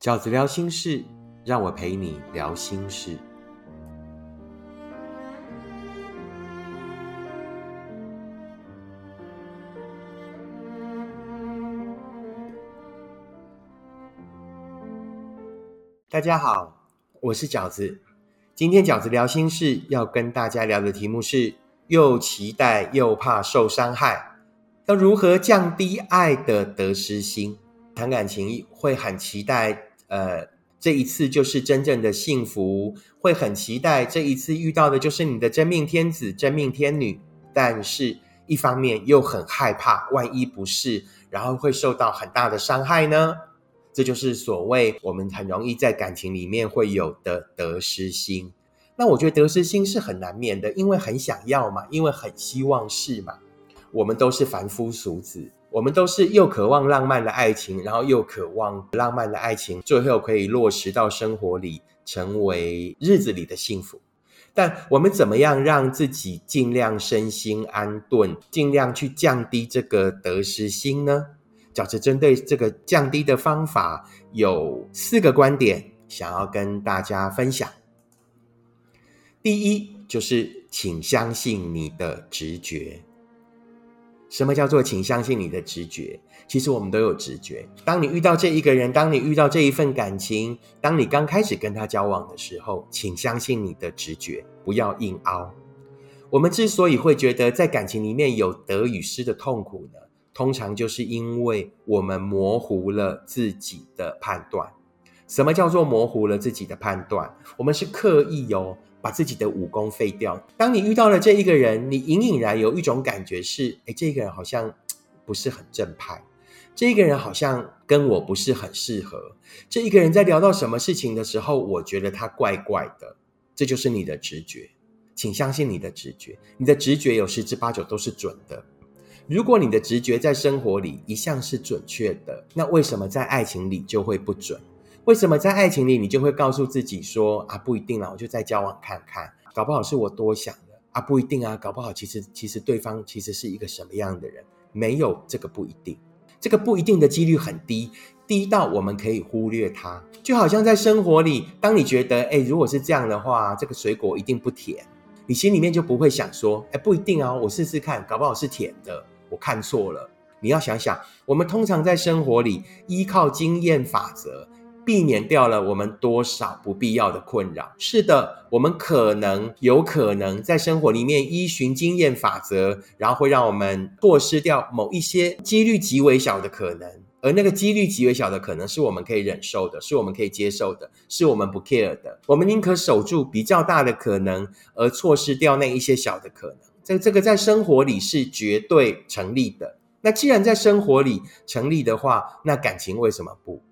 饺子聊心事，让我陪你聊心事。大家好，我是饺子。今天饺子聊心事要跟大家聊的题目是：又期待又怕受伤害，要如何降低爱的得失心？谈感情会很期待，呃，这一次就是真正的幸福，会很期待这一次遇到的就是你的真命天子、真命天女。但是，一方面又很害怕，万一不是，然后会受到很大的伤害呢？这就是所谓我们很容易在感情里面会有的得失心。那我觉得得失心是很难免的，因为很想要嘛，因为很希望是嘛。我们都是凡夫俗子，我们都是又渴望浪漫的爱情，然后又渴望浪漫的爱情最后可以落实到生活里，成为日子里的幸福。但我们怎么样让自己尽量身心安顿，尽量去降低这个得失心呢？饺子针对这个降低的方法有四个观点，想要跟大家分享。第一，就是请相信你的直觉。什么叫做请相信你的直觉？其实我们都有直觉。当你遇到这一个人，当你遇到这一份感情，当你刚开始跟他交往的时候，请相信你的直觉，不要硬凹。我们之所以会觉得在感情里面有得与失的痛苦呢？通常就是因为我们模糊了自己的判断。什么叫做模糊了自己的判断？我们是刻意哦，把自己的武功废掉。当你遇到了这一个人，你隐隐然有一种感觉是：哎，这个人好像不是很正派，这一个人好像跟我不是很适合。这一个人在聊到什么事情的时候，我觉得他怪怪的。这就是你的直觉，请相信你的直觉，你的直觉有十之八九都是准的。如果你的直觉在生活里一向是准确的，那为什么在爱情里就会不准？为什么在爱情里你就会告诉自己说啊，不一定啊，我就再交往看看，搞不好是我多想了啊，不一定啊，搞不好其实其实对方其实是一个什么样的人？没有这个不一定，这个不一定的几率很低，低到我们可以忽略它。就好像在生活里，当你觉得哎，如果是这样的话，这个水果一定不甜，你心里面就不会想说哎，不一定啊，我试试看，搞不好是甜的。我看错了，你要想想，我们通常在生活里依靠经验法则，避免掉了我们多少不必要的困扰。是的，我们可能有可能在生活里面依循经验法则，然后会让我们错失掉某一些几率极为小的可能，而那个几率极为小的可能是我们可以忍受的，是我们可以接受的，是我们不 care 的。我们宁可守住比较大的可能，而错失掉那一些小的可能。这这个在生活里是绝对成立的。那既然在生活里成立的话，那感情为什么不？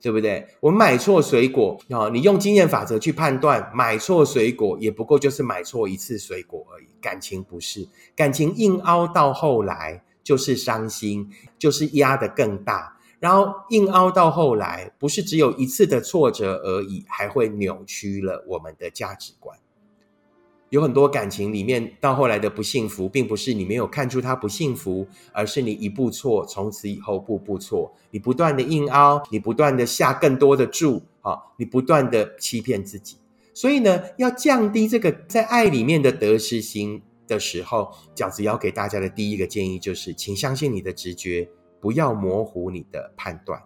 对不对？我们买错水果啊，你用经验法则去判断，买错水果也不过就是买错一次水果而已。感情不是，感情硬凹到后来就是伤心，就是压得更大。然后硬凹到后来，不是只有一次的挫折而已，还会扭曲了我们的价值观。有很多感情里面到后来的不幸福，并不是你没有看出他不幸福，而是你一步错，从此以后步步错。你不断的硬凹，你不断的下更多的注，啊，你不断的欺骗自己。所以呢，要降低这个在爱里面的得失心的时候，饺子要给大家的第一个建议就是，请相信你的直觉，不要模糊你的判断。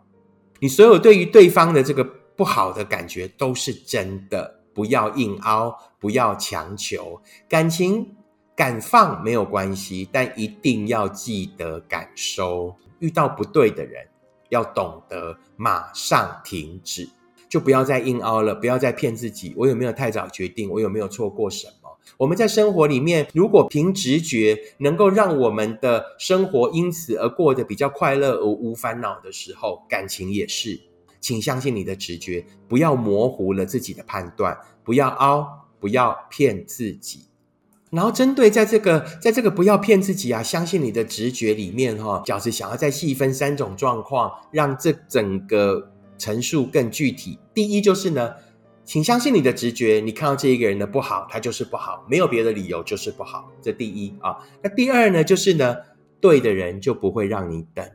你所有对于对方的这个不好的感觉都是真的。不要硬凹，不要强求，感情敢放没有关系，但一定要记得敢收。遇到不对的人，要懂得马上停止，就不要再硬凹了，不要再骗自己。我有没有太早决定？我有没有错过什么？我们在生活里面，如果凭直觉能够让我们的生活因此而过得比较快乐而无烦恼的时候，感情也是。请相信你的直觉，不要模糊了自己的判断，不要凹，不要骗自己。然后针对在这个在这个不要骗自己啊，相信你的直觉里面哈，饺子想要再细分三种状况，让这整个陈述更具体。第一就是呢，请相信你的直觉，你看到这一个人的不好，他就是不好，没有别的理由，就是不好。这第一啊，那第二呢，就是呢，对的人就不会让你等。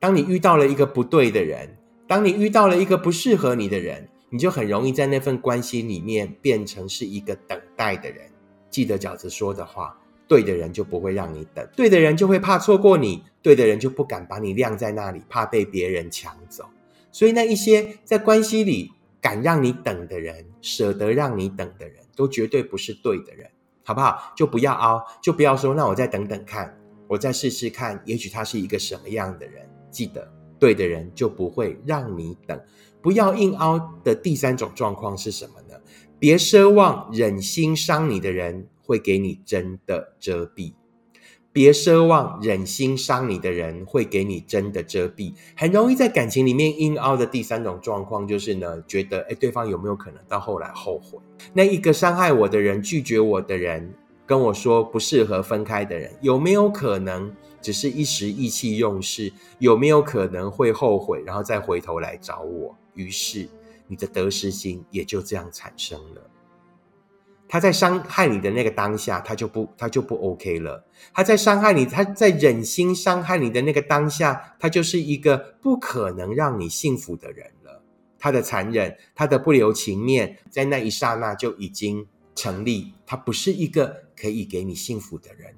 当你遇到了一个不对的人。当你遇到了一个不适合你的人，你就很容易在那份关系里面变成是一个等待的人。记得饺子说的话，对的人就不会让你等，对的人就会怕错过你，对的人就不敢把你晾在那里，怕被别人抢走。所以那一些在关系里敢让你等的人，舍得让你等的人，都绝对不是对的人，好不好？就不要凹，就不要说那我再等等看，我再试试看，也许他是一个什么样的人。记得，对的人就不会让你等。不要硬凹的第三种状况是什么呢？别奢望忍心伤你的人会给你真的遮蔽，别奢望忍心伤你的人会给你真的遮蔽。很容易在感情里面硬凹的第三种状况就是呢，觉得哎，对方有没有可能到后来后悔？那一个伤害我的人、拒绝我的人、跟我说不适合分开的人，有没有可能只是一时意气用事？有没有可能会后悔，然后再回头来找我？于是。你的得失心也就这样产生了。他在伤害你的那个当下，他就不，他就不 OK 了。他在伤害你，他在忍心伤害你的那个当下，他就是一个不可能让你幸福的人了。他的残忍，他的不留情面，在那一刹那就已经成立。他不是一个可以给你幸福的人，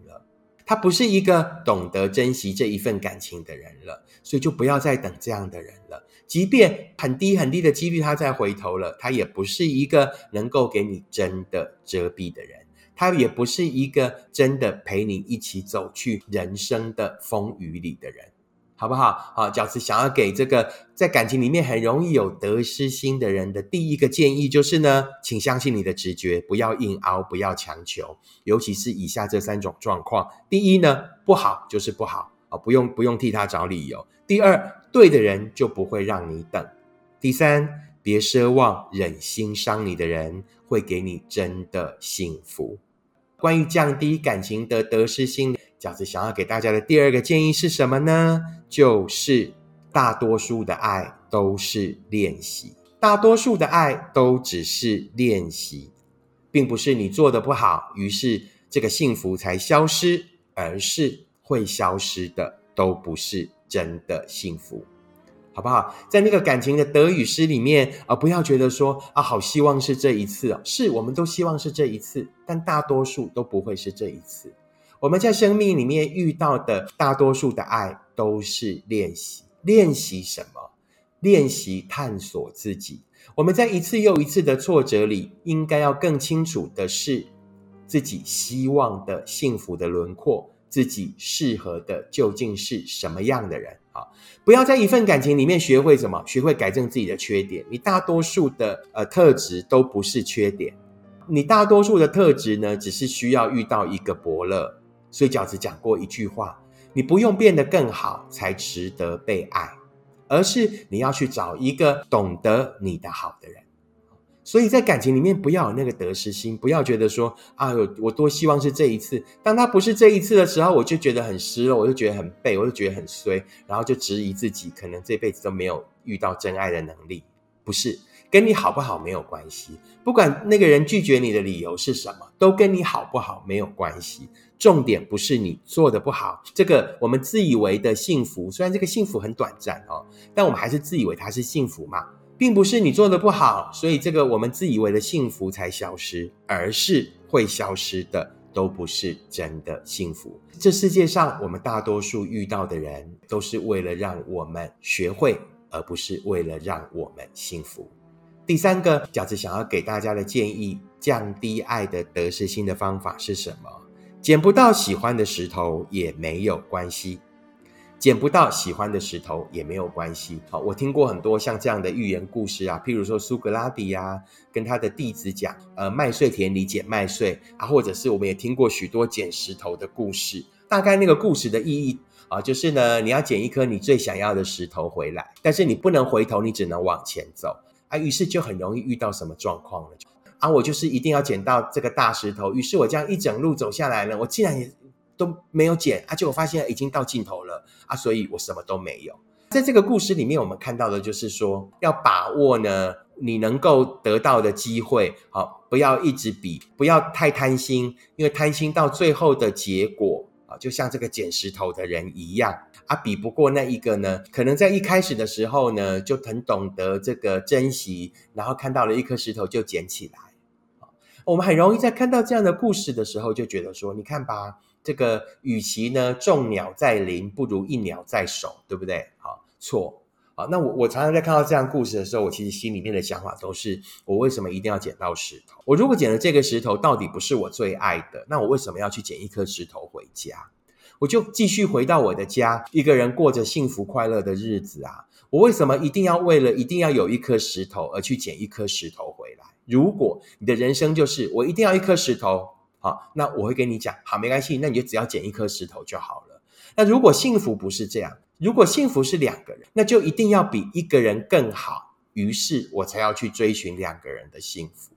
他不是一个懂得珍惜这一份感情的人了。所以就不要再等这样的人了。即便很低很低的几率，他再回头了，他也不是一个能够给你真的遮蔽的人，他也不是一个真的陪你一起走去人生的风雨里的人，好不好？好，饺子想要给这个在感情里面很容易有得失心的人的第一个建议就是呢，请相信你的直觉，不要硬熬，不要强求，尤其是以下这三种状况：第一呢，不好就是不好啊，不用不用替他找理由；第二。对的人就不会让你等。第三，别奢望忍心伤你的人会给你真的幸福。关于降低感情的得失心，饺子想要给大家的第二个建议是什么呢？就是大多数的爱都是练习，大多数的爱都只是练习，并不是你做的不好，于是这个幸福才消失，而是会消失的，都不是。真的幸福，好不好？在那个感情的得与失里面啊，不要觉得说啊，好希望是这一次哦，是我们都希望是这一次，但大多数都不会是这一次。我们在生命里面遇到的大多数的爱都是练习，练习什么？练习探索自己。我们在一次又一次的挫折里，应该要更清楚的是自己希望的幸福的轮廓。自己适合的究竟是什么样的人啊？不要在一份感情里面学会什么，学会改正自己的缺点。你大多数的呃特质都不是缺点，你大多数的特质呢，只是需要遇到一个伯乐。所以饺子讲过一句话：你不用变得更好才值得被爱，而是你要去找一个懂得你的好的人。所以在感情里面，不要有那个得失心，不要觉得说啊，我多希望是这一次。当他不是这一次的时候，我就觉得很失落，我就觉得很背，我就觉得很衰，然后就质疑自己，可能这辈子都没有遇到真爱的能力。不是跟你好不好没有关系，不管那个人拒绝你的理由是什么，都跟你好不好没有关系。重点不是你做的不好，这个我们自以为的幸福，虽然这个幸福很短暂哦，但我们还是自以为它是幸福嘛。并不是你做的不好，所以这个我们自以为的幸福才消失，而是会消失的都不是真的幸福。这世界上，我们大多数遇到的人，都是为了让我们学会，而不是为了让我们幸福。第三个饺子想要给大家的建议，降低爱的得失心的方法是什么？捡不到喜欢的石头也没有关系。捡不到喜欢的石头也没有关系。好，我听过很多像这样的寓言故事啊，譬如说苏格拉底呀，跟他的弟子讲，呃，麦穗田里捡麦穗啊，或者是我们也听过许多捡石头的故事。大概那个故事的意义啊，就是呢，你要捡一颗你最想要的石头回来，但是你不能回头，你只能往前走啊。于是就很容易遇到什么状况了？啊，我就是一定要捡到这个大石头。于是我这样一整路走下来呢，我竟然也。都没有捡而且我发现已经到尽头了啊，所以我什么都没有。在这个故事里面，我们看到的就是说，要把握呢你能够得到的机会，好，不要一直比，不要太贪心，因为贪心到最后的结果，就像这个捡石头的人一样啊，比不过那一个呢，可能在一开始的时候呢，就很懂得这个珍惜，然后看到了一颗石头就捡起来。我们很容易在看到这样的故事的时候，就觉得说，你看吧，这个与其呢众鸟在林，不如一鸟在手，对不对？好，错。好，那我我常常在看到这样故事的时候，我其实心里面的想法都是：我为什么一定要捡到石头？我如果捡了这个石头，到底不是我最爱的，那我为什么要去捡一颗石头回家？我就继续回到我的家，一个人过着幸福快乐的日子啊！我为什么一定要为了一定要有一颗石头而去捡一颗石头回来？如果你的人生就是我一定要一颗石头，好，那我会跟你讲，好，没关系，那你就只要捡一颗石头就好了。那如果幸福不是这样？如果幸福是两个人，那就一定要比一个人更好。于是我才要去追寻两个人的幸福。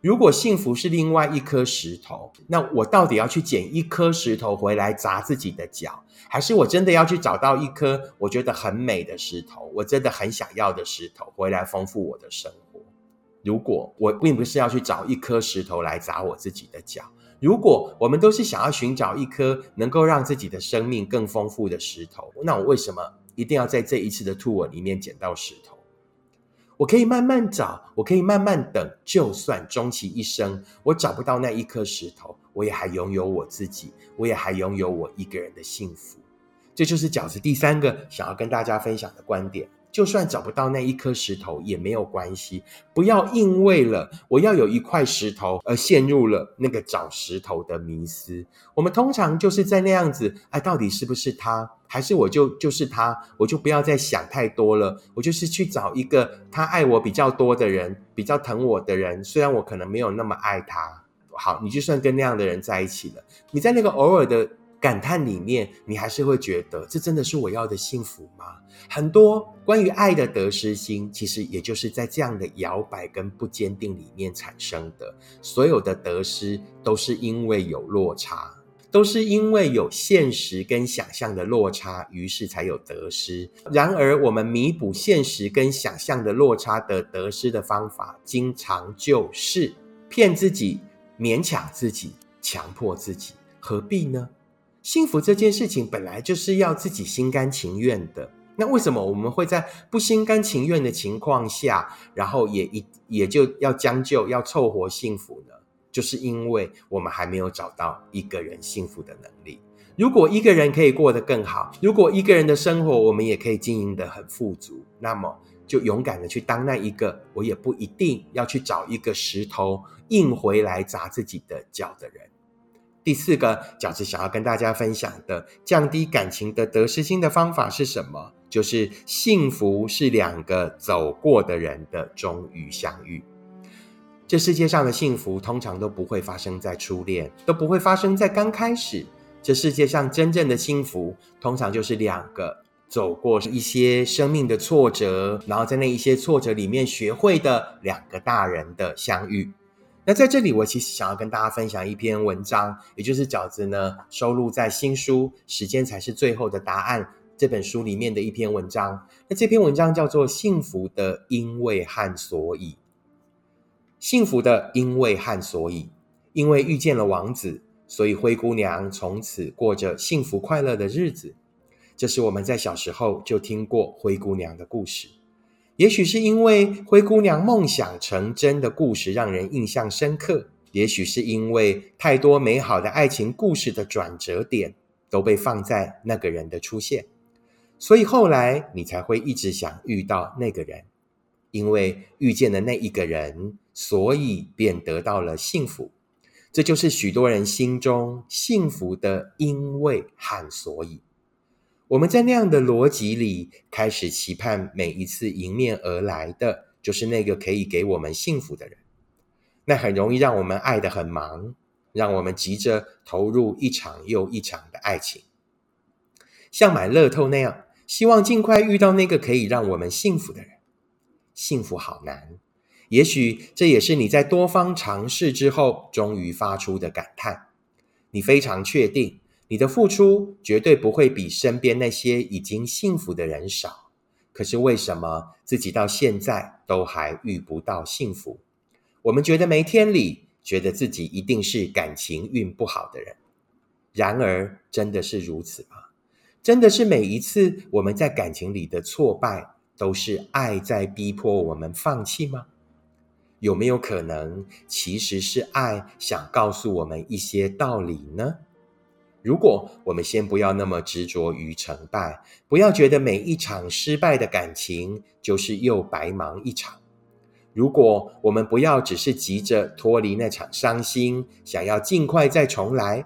如果幸福是另外一颗石头，那我到底要去捡一颗石头回来砸自己的脚，还是我真的要去找到一颗我觉得很美的石头，我真的很想要的石头回来丰富我的生活？如果我并不是要去找一颗石头来砸我自己的脚。如果我们都是想要寻找一颗能够让自己的生命更丰富的石头，那我为什么一定要在这一次的 tour 里面捡到石头？我可以慢慢找，我可以慢慢等，就算终其一生我找不到那一颗石头，我也还拥有我自己，我也还拥有我一个人的幸福。这就是饺子第三个想要跟大家分享的观点。就算找不到那一颗石头也没有关系，不要因为了我要有一块石头而陷入了那个找石头的迷思。我们通常就是在那样子，哎，到底是不是他，还是我就就是他，我就不要再想太多了。我就是去找一个他爱我比较多的人，比较疼我的人，虽然我可能没有那么爱他。好，你就算跟那样的人在一起了，你在那个偶尔的。感叹里面，你还是会觉得这真的是我要的幸福吗？很多关于爱的得失心，其实也就是在这样的摇摆跟不坚定里面产生的。所有的得失都是因为有落差，都是因为有现实跟想象的落差，于是才有得失。然而，我们弥补现实跟想象的落差的得失的方法，经常就是骗自己、勉强自己、强迫自己，何必呢？幸福这件事情本来就是要自己心甘情愿的，那为什么我们会在不心甘情愿的情况下，然后也一也就要将就要凑合幸福呢？就是因为我们还没有找到一个人幸福的能力。如果一个人可以过得更好，如果一个人的生活我们也可以经营得很富足，那么就勇敢的去当那一个，我也不一定要去找一个石头硬回来砸自己的脚的人。第四个饺子想要跟大家分享的降低感情的得失心的方法是什么？就是幸福是两个走过的人的终于相遇。这世界上的幸福通常都不会发生在初恋，都不会发生在刚开始。这世界上真正的幸福，通常就是两个走过一些生命的挫折，然后在那一些挫折里面学会的两个大人的相遇。那在这里，我其实想要跟大家分享一篇文章，也就是饺子呢收录在新书《时间才是最后的答案》这本书里面的一篇文章。那这篇文章叫做《幸福的因为和所以》。幸福的因为和所以，因为遇见了王子，所以灰姑娘从此过着幸福快乐的日子。这是我们在小时候就听过灰姑娘的故事。也许是因为灰姑娘梦想成真的故事让人印象深刻，也许是因为太多美好的爱情故事的转折点都被放在那个人的出现，所以后来你才会一直想遇到那个人，因为遇见了那一个人，所以便得到了幸福。这就是许多人心中幸福的因为和所以。我们在那样的逻辑里，开始期盼每一次迎面而来的就是那个可以给我们幸福的人。那很容易让我们爱得很忙，让我们急着投入一场又一场的爱情，像买乐透那样，希望尽快遇到那个可以让我们幸福的人。幸福好难，也许这也是你在多方尝试之后，终于发出的感叹。你非常确定。你的付出绝对不会比身边那些已经幸福的人少，可是为什么自己到现在都还遇不到幸福？我们觉得没天理，觉得自己一定是感情运不好的人。然而，真的是如此吗？真的是每一次我们在感情里的挫败，都是爱在逼迫我们放弃吗？有没有可能，其实是爱想告诉我们一些道理呢？如果我们先不要那么执着于成败，不要觉得每一场失败的感情就是又白忙一场。如果我们不要只是急着脱离那场伤心，想要尽快再重来。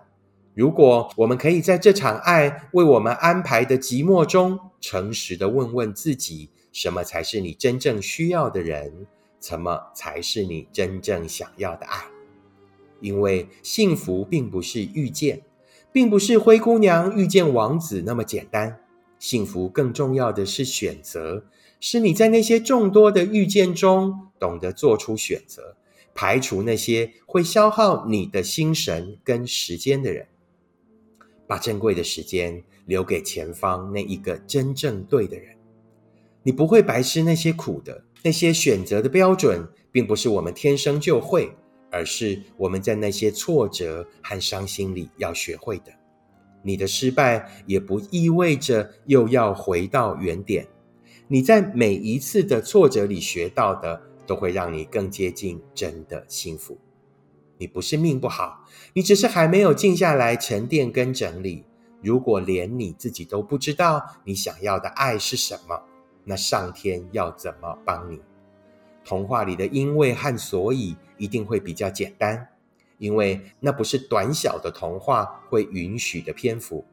如果我们可以在这场爱为我们安排的寂寞中，诚实的问问自己：什么才是你真正需要的人？什么才是你真正想要的爱？因为幸福并不是遇见，并不是灰姑娘遇见王子那么简单。幸福更重要的是选择，是你在那些众多的遇见中，懂得做出选择，排除那些会消耗你的心神跟时间的人。把珍贵的时间留给前方那一个真正对的人，你不会白吃那些苦的。那些选择的标准，并不是我们天生就会，而是我们在那些挫折和伤心里要学会的。你的失败也不意味着又要回到原点。你在每一次的挫折里学到的，都会让你更接近真的幸福。你不是命不好，你只是还没有静下来沉淀跟整理。如果连你自己都不知道你想要的爱是什么，那上天要怎么帮你？童话里的因为和所以一定会比较简单，因为那不是短小的童话会允许的篇幅。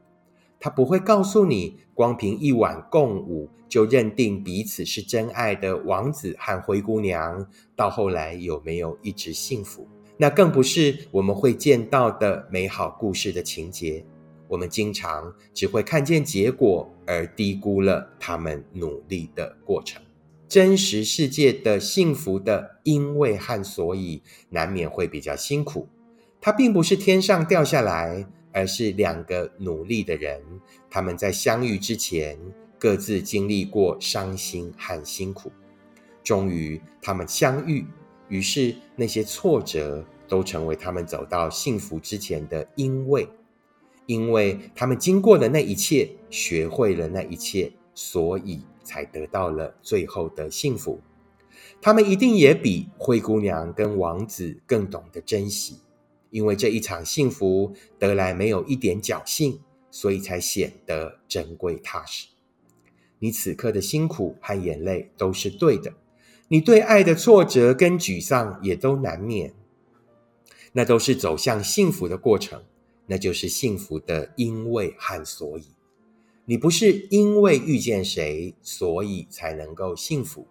他不会告诉你，光凭一碗共舞就认定彼此是真爱的王子和灰姑娘，到后来有没有一直幸福？那更不是我们会见到的美好故事的情节。我们经常只会看见结果，而低估了他们努力的过程。真实世界的幸福的因为和所以，难免会比较辛苦。它并不是天上掉下来，而是两个努力的人，他们在相遇之前各自经历过伤心和辛苦，终于他们相遇。于是，那些挫折都成为他们走到幸福之前的因为，因为他们经过了那一切，学会了那一切，所以才得到了最后的幸福。他们一定也比灰姑娘跟王子更懂得珍惜，因为这一场幸福得来没有一点侥幸，所以才显得珍贵踏实。你此刻的辛苦和眼泪都是对的。你对爱的挫折跟沮丧也都难免，那都是走向幸福的过程，那就是幸福的因为和所以。你不是因为遇见谁，所以才能够幸福，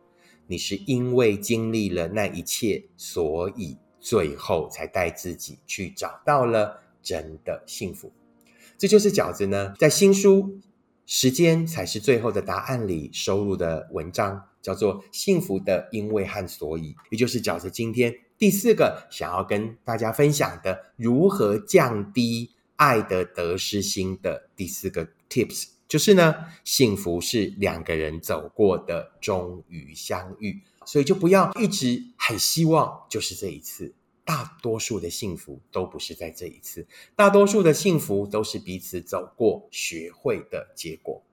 你是因为经历了那一切，所以最后才带自己去找到了真的幸福。这就是饺子呢，在新书。时间才是最后的答案里收录的文章，叫做《幸福的因为和所以》，也就是饺子今天第四个想要跟大家分享的如何降低爱的得失心的第四个 tips，就是呢，幸福是两个人走过的终于相遇，所以就不要一直很希望就是这一次。大多数的幸福都不是在这一次，大多数的幸福都是彼此走过、学会的结果。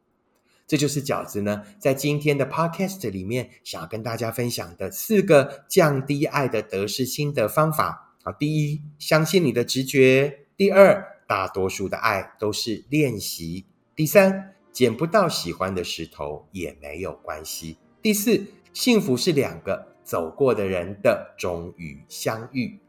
这就是饺子呢，在今天的 podcast 里面想要跟大家分享的四个降低爱的得失心的方法。啊，第一，相信你的直觉；第二，大多数的爱都是练习；第三，捡不到喜欢的石头也没有关系；第四，幸福是两个走过的人的终于相遇。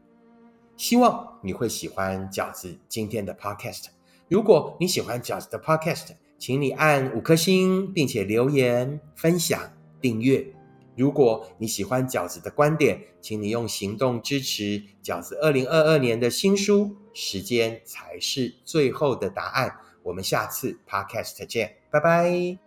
希望你会喜欢饺子今天的 podcast。如果你喜欢饺子的 podcast，请你按五颗星，并且留言、分享、订阅。如果你喜欢饺子的观点，请你用行动支持饺子二零二二年的新书《时间才是最后的答案》。我们下次 podcast 见，拜拜。